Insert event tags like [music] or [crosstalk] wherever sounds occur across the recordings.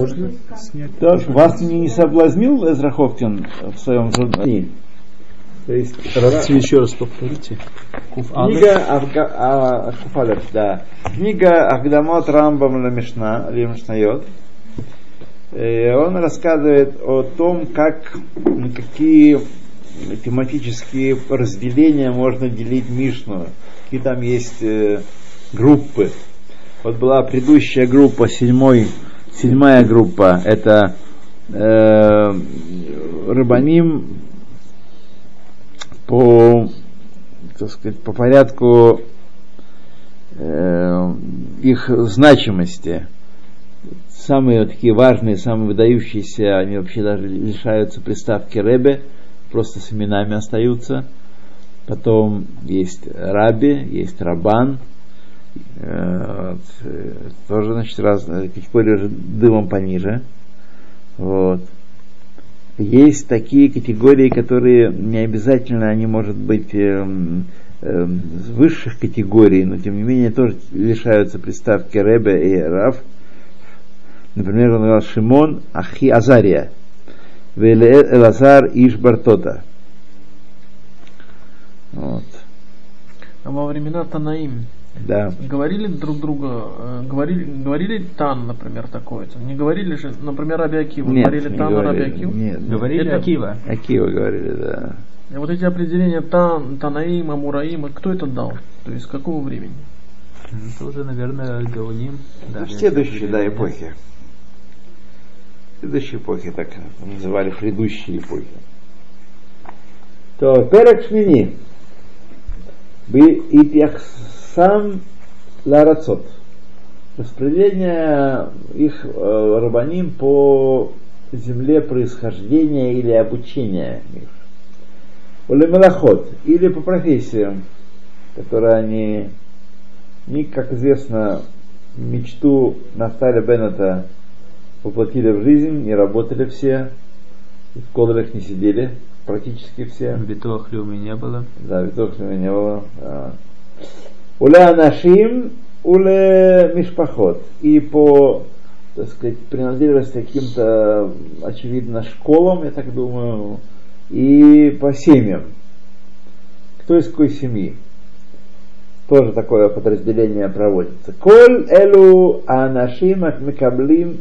Можно снять? Так, вас не, не соблазнил Эзраховкин в своем журнале? То есть, Равцин, еще раз повторите. Книга Авга- а, Куфалев, да. Книга Агдамот Рамбам Ламишна, Лемишнайот. Э, Он рассказывает о том, как, какие тематические разделения можно делить Мишну. Какие там есть э, группы. Вот была предыдущая группа, седьмой, седьмая группа, это э, Рабаним по, так сказать, по порядку э, их значимости. Самые такие важные, самые выдающиеся, они вообще даже лишаются приставки Ребе, просто с именами остаются. Потом есть Раби, есть Рабан, вот, э, тоже, значит, разные категории уже дымом пониже. Вот. Есть такие категории, которые не обязательно они, может быть, эм, эм, высших категорий, но тем не менее тоже лишаются приставки Ребе и Рав. Например, он говорил Шимон Ахи Азария, Элазар Иш Бартота. Вот. А во времена Танаим Да. говорили друг друга, э, говорили, говорили Тан, например, такое-то. Не говорили же, например, Раби Акива. Нет, говорили не Тан, говорили. Раби Акива. Нет, Говорили Это- Акива. Акива говорили, да. И вот эти определения Тан, Танаим, Амураим, кто это дал? То есть с какого времени? Это уже, наверное, Гауним. Да, в следующей, да, эпохи. В следующей эпохи, так называли предыдущие эпохи. То перек шмини. Итяхсам ларацот. Распределение их э, рабаним по земле происхождения или обучения их. Улемалахот, или по профессиям, которые они, не, как известно, мечту Нафталя Беннета воплотили в жизнь, не работали все, в колорах не сидели, практически все. Битуах Люми не было. Да, ведь не было. да. Уля нашим, уле мишпахот. И по, так сказать, принадлежности к каким-то, очевидно, школам, я так думаю, и по семьям. Кто из какой семьи? Тоже такое подразделение проводится. Коль элу анашим микаблим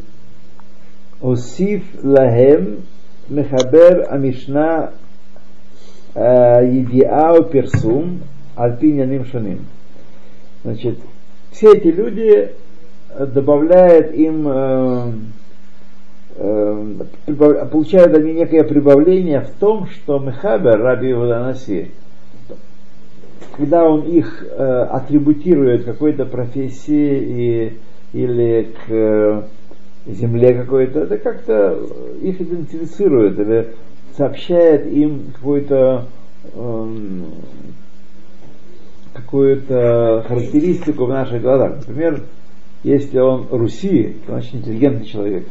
усиф лахем мехабер амишна Едиау персум альпиняним шаним. Значит, все эти люди э, добавляют им, э, э, получают они некое прибавление в том, что Мехабер, Раби Ваданаси, когда он их э, атрибутирует какой-то профессии и, или к э, земле какой-то, это как-то их идентифицирует или сообщает им какую-то эм, какую-то характеристику в наших глазах. Например, если он Руси, то значит интеллигентный человек.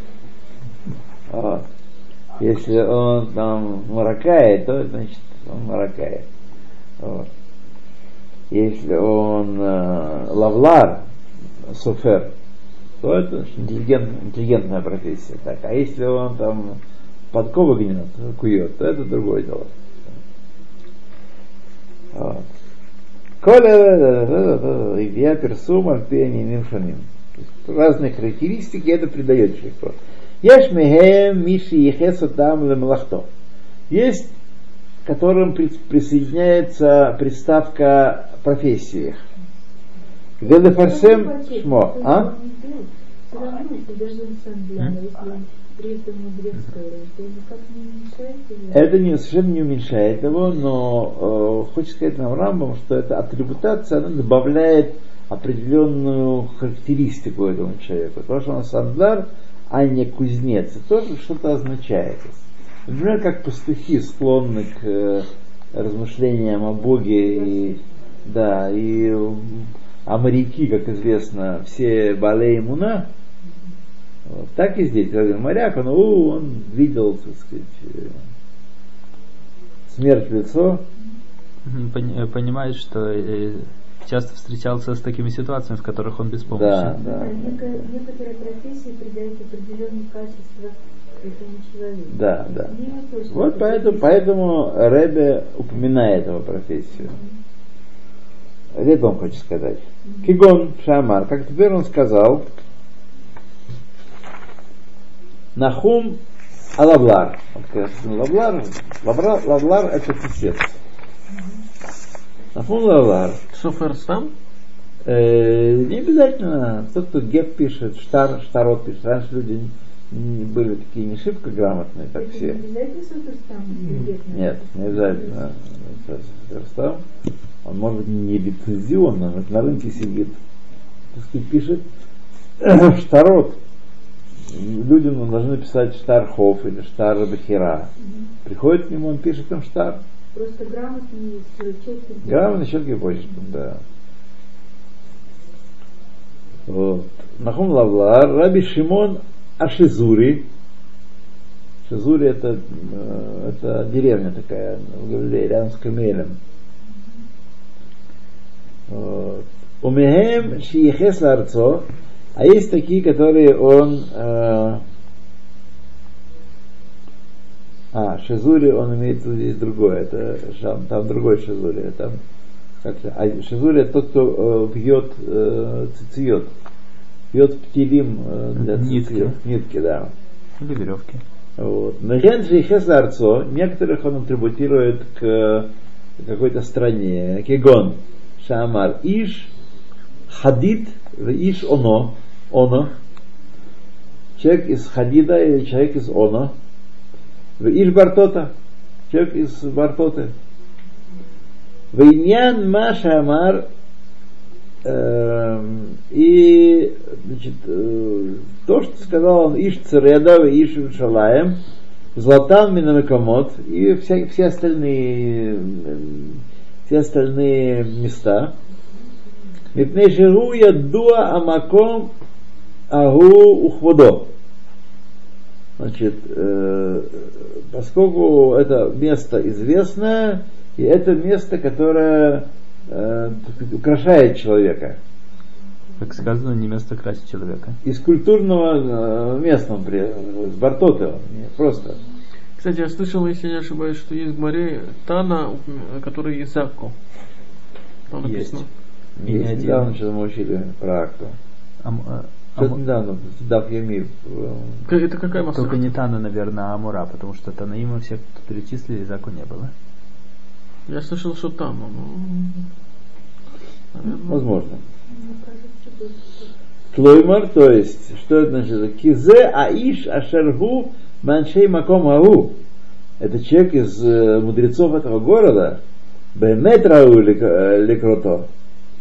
Вот. Если он там Маракай, то значит он Маракай. Вот. Если он э, Лавлар, Суфер, то это интеллигент, интеллигентная профессия. Так. А если он там подковы гнет, кует, то это другое дело. Вот. Коля, я персум, альпени, нимшаним. Разные характеристики это придает человеку. Еш мехем миши ехесу там лемлахто. Есть, к которым при- присоединяется приставка профессии. Где лефарсем шмо, а? Это не, совершенно не уменьшает его, но э, хочется сказать нам Рамбам, что эта атрибутация она добавляет определенную характеристику этому человеку. То, что он сандлар, а не кузнец, это тоже что-то означает. Например, как пастухи склонны к э, размышлениям о Боге и да, и а моряки, как известно, все балей муна, вот, так и здесь. Моряк, он, «О, он видел, так сказать, э, смерть в лицо. Э, Понимает, что э, часто встречался с такими ситуациями, в которых он Да, беспомощен. да. Некое- Некоторые профессии придают определенные качества этому человеку. Да, да. Вот это поэтому, поэтому Ребе упоминает его профессию. Это он хочет сказать. Кигон Шамар, как теперь он сказал, Нахум Алавлар. Сказано Лавлар, Лавра- Лавлар это писец. Нахум Лавлар. Софер сам? Э, не обязательно. Тот, кто геп пишет, штар, штарот пишет. Раньше люди были такие не шибко грамотные, как Это все. Нет, не обязательно. Это Верстам. Он может быть не лицензионно, но на рынке сидит. Так сказать, пишет [clears throat] штарот. Люди ну, должны писать штархов или штар бахира. Приходит к нему, он пишет им штар. Просто грамотный с четким... Грамотно четким почерком, да. Вот. Нахум Лавлар, Раби Шимон Ашизури. Шизури это, э, это деревня такая в Галилее, рядом с Камелем. Умехем Шиехес Ларцо, а есть такие, которые он э, а, Шизури, он имеет здесь другое, это шам, там другой Шизури, там как а Шизури это тот, кто э, бьет э, цициот, бьет птилим э, для Нитки. цициот. нитки, да. Или веревки. Вот. Мехен Шейхес Арцо, некоторых он атрибутирует к какой-то стране, Кегон, Шамар, Иш, Хадид, Иш Оно, Оно, человек из Хадида или человек из Оно, Иш Бартота, человек из Бартоты. Вейнян Маша Амар эм, и значит, э, то, что сказал он Иш Цереда, Иш Шалаем, Златан Минамекомот и все, все остальные эм, все остальные места. Мипней шигу ядуа амаком агу ухводо. Значит, э, поскольку это место известное, и это место, которое э, украшает человека. Как сказано, не место красить человека. Из культурного э, места, при- с Бартоты, не просто. Кстати, я слышал, если не ошибаюсь, что есть в море Тана, который из Акку. Там Есть. написано. Есть, один. недавно что мы учили про Акту. Ам- э, Что-то ам- недавно, Дав Ямив. К- Это какая масса? Только не Тана, наверное, а Амура, потому что Танаима всех, кто перечислили, Заку не было. Я слышал, что там. но, наверное, Возможно. Тлоймар, то есть, что это значит? Кизе аиш ашаргу маншей маком агу. Это человек из э, мудрецов этого города. Бемет рау лекрото.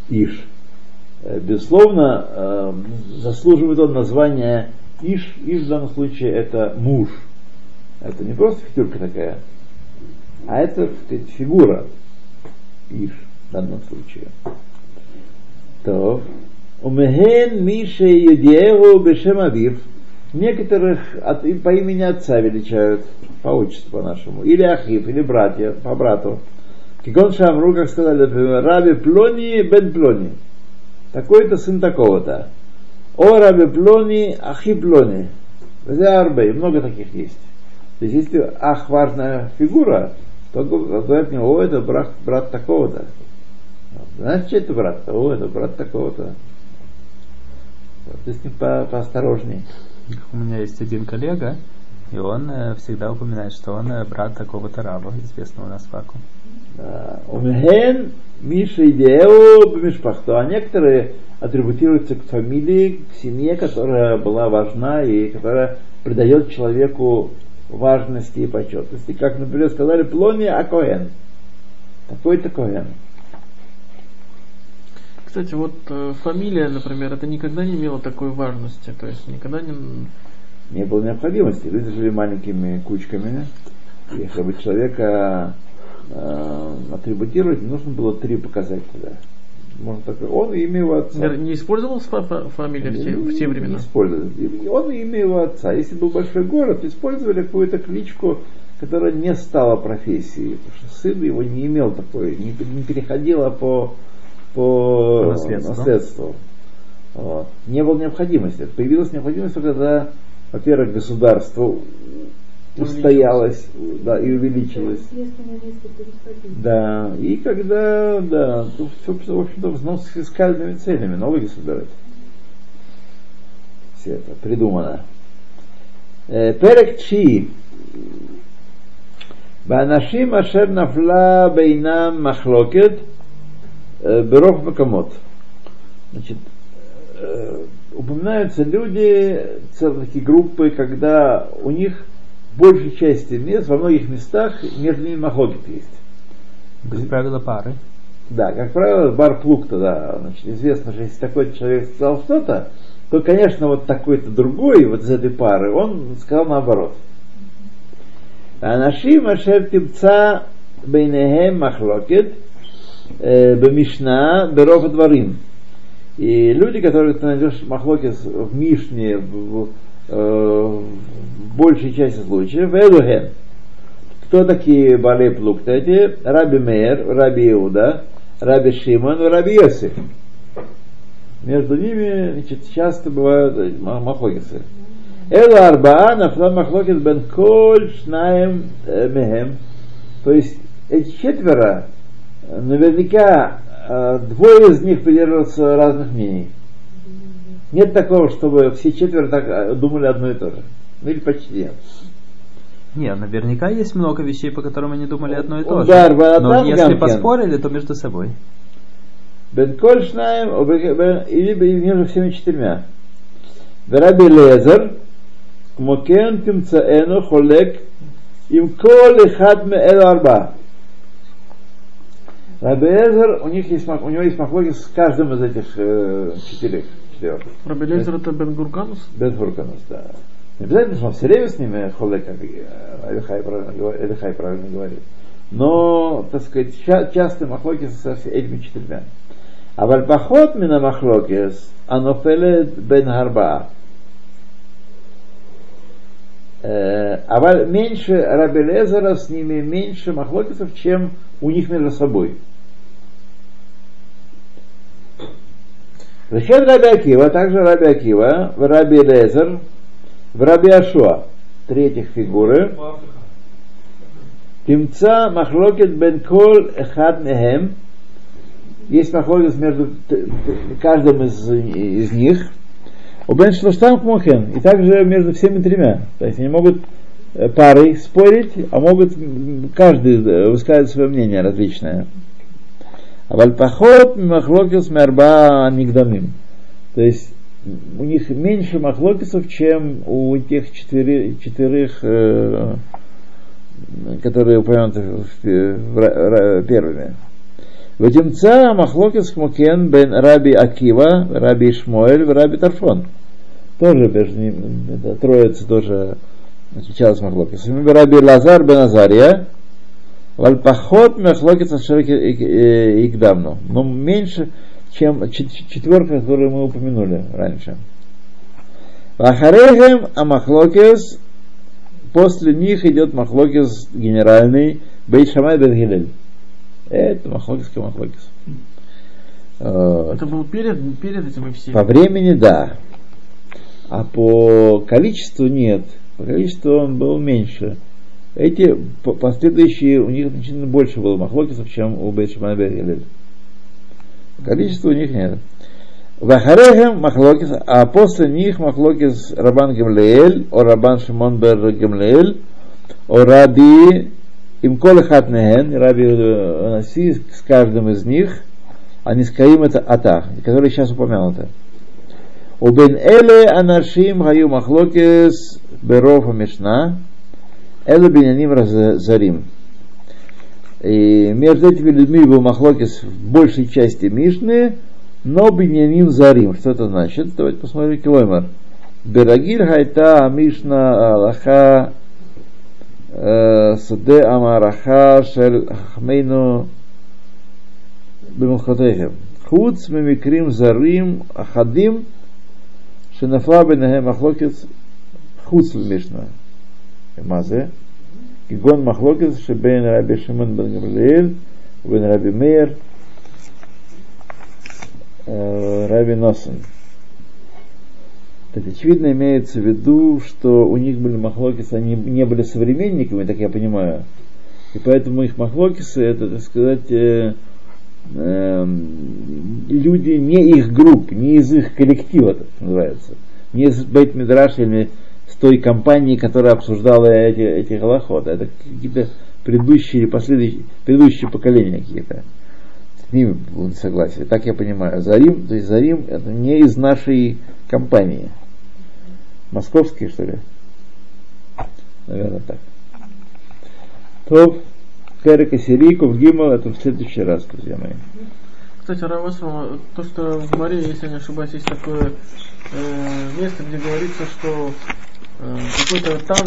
Иш. Э, Безусловно, э, заслуживает он названия Иш. Иш в данном случае это муж. Это не просто фигурка такая, а это сказать, фигура. Иш в данном случае. То, Умехен Миша Юдееву Бешем Авив. Некоторых от, по имени отца величают, по отчеству нашему. Или Ахив, или братья, по брату. Кигон Шамру, как сказали, например, Раби Плони бен Плони. Такой-то сын такого-то. О Раби Плони, Ахи Плони. Арбей, много таких есть. То есть, если ах важная фигура, то говорят мне, о, это брат, брат такого-то. Знаешь, что это брат? О, это брат такого-то. Вот, ты с ним по- поосторожней. У меня есть один коллега, и он э, всегда упоминает, что он э, брат такого-то раба, известного у нас в Аку. Да. Миша Идео Бмишпахту. А некоторые атрибутируются к фамилии, к семье, которая была важна и которая придает человеку важности и почетности. Как, например, сказали Плони Акоэн. Такой-то Коэн. Кстати, вот э, фамилия, например, это никогда не имело такой важности. То есть никогда не... Не было необходимости. Люди жили маленькими кучками. И чтобы человека э, атрибутировать, нужно было три показателя. Можно так, он и имя его отца. Не использовалась фа- фамилия в те, в те Не времена? использовали. И Он и имя его отца. Если был большой город, использовали какую-то кличку, которая не стала профессией. Потому что сын его не имел такой, не, не переходила по по По наследству. наследству. Вот. Не было необходимости. Появилась необходимость когда, во-первых, государство устоялось да, и увеличилось. С места на место переходить. Да, и когда, да, то все, в общем-то, взнос с фискальными целями, налоги собирать. Все это придумано. Э, Перек Чи. באנשים אשר נפלה בינם מחלוקת э, ברוב מקומות. Значит, э, упоминаются люди, целые такие группы, когда у них в большей части мест, во многих местах между ними махомик есть. Как правило, пары. Да, как правило, бар плуг тогда, значит, известно, что если такой человек сказал что-то, то, конечно, вот такой-то другой, вот из этой пары, он сказал наоборот. Анашим ашер тимца бейнехем махлокет э, бемишна беров дворим. И люди, которые ты найдешь махлокет в Мишне, в, э, большей части случаев, Элухен. Кто такие Балей Плукта? Эти Раби Мейер, Раби Иуда, Раби Шимон Раби Йосиф. Между ними значит, часто бывают э, ма- махлокисы. Эла Арбаа нафла махлокис бен коль шнаем э, мехем. То есть эти четверо, наверняка двое из них придерживаются разных мнений. Нет такого, чтобы все четверо так э, думали одно и то же. Ну или почти. Не, наверняка есть много вещей, по которым они думали одно и то же. Но если поспорили, то между собой. Бен коль шнаем, о, бен- бен- или между всеми четырьмя. Раби Лезер, кмокен тимцаэну холек, им кол ихад меэл арба. Раби Лезер, у, них есть, у него есть махлоги с каждым из этих э, четырех четвертый. Раби это Бен Гурканус? Бен Гурканус, да. Не обязательно, что он все время с ними холек, как э, Элихай правильно, правильно говорит. Но, так сказать, ча- частый махлокис со этими четырьмя. А вальпахот мина махлокис анофелет бен гарбаа. Э, а меньше Рабилезера с ними меньше махлокисов, чем у них между собой. Зачем Раби Акива, также Раби Акива, в Раби Лезер, в Раби Ашуа, третьих фигуры. Тимца махлокет бен кол эхад мехем. Есть махлокет между каждым из, из них. У бен шлоштам кмохен. И также между всеми тремя. То есть они могут э, парой спорить, а могут каждый э, высказывать свое мнение различное. А Авальпахот махлокис мерба мигдамим. То есть у них меньше махлокисов, чем у тех четыре, четырех, э, которые упомянуты первыми. в, в, махлокис хмукен бен раби Акива, раби Ишмоэль, раби Тарфон. Тоже между ними, троица тоже отличалась махлокисами. Раби Лазар бен Азария, Вальпахот мехлокица широких э, э, давно. Но меньше, чем четверка, которую мы упомянули раньше. Вахарехем амахлокис. После них идет махлокис генеральный Бейшамай Бен Это махлокис махлокис. Это был перед, перед этим и все. По времени, да. А по количеству нет. По количеству он был меньше. Эти по- последующие, у них значительно больше было махлокисов, чем у Бен Гилель. Количества у них нет. Вахарехем махлокис, а после них махлокис Рабан Гемлеэль, о Рабан Шимон Бер Гемлеэль, о Раби Имкол Хатнехен, Раби Анаси с каждым из них, они скаим это ата, который сейчас упомянуты. У бен эле анашим хаю махлокис беров мишна, Элу Беняним Разарим. И между этими людьми был Махлокис в большей части Мишны, но Бенянин Зарим. Что это значит? Давайте посмотрим Килоймар. Берагир Хайта Мишна Аллаха э, Саде Амараха Шель Хмейну Бимухатехем. Хуц Мимикрим Зарим Ахадим Шинафла Бенахем Махлокис Хуц Мишна. Мазе, Гигон Махлокис, Шебейн Раби Шимон Бен Гамлиэль, Бен Раби Мейер, э, Раби Носен. Так, очевидно, имеется в виду, что у них были махлокисы, они не были современниками, так я понимаю. И поэтому их махлокисы, это, так сказать, э, э, люди не их групп, не из их коллектива, так называется. Не из Бейт Мидраша или с той компании, которая обсуждала эти, эти голоходы. Это какие-то предыдущие или последующие, предыдущие поколения какие-то. С ними будут согласие. Так я понимаю. Зарим, то есть Зарим это не из нашей компании. Московские, что ли? Наверное, так. То Керека Сириков Гимал это в следующий раз, друзья мои. Кстати, Равасрама, то, что в море, если не ошибаюсь, есть такое э, место, где говорится, что какой-то Тан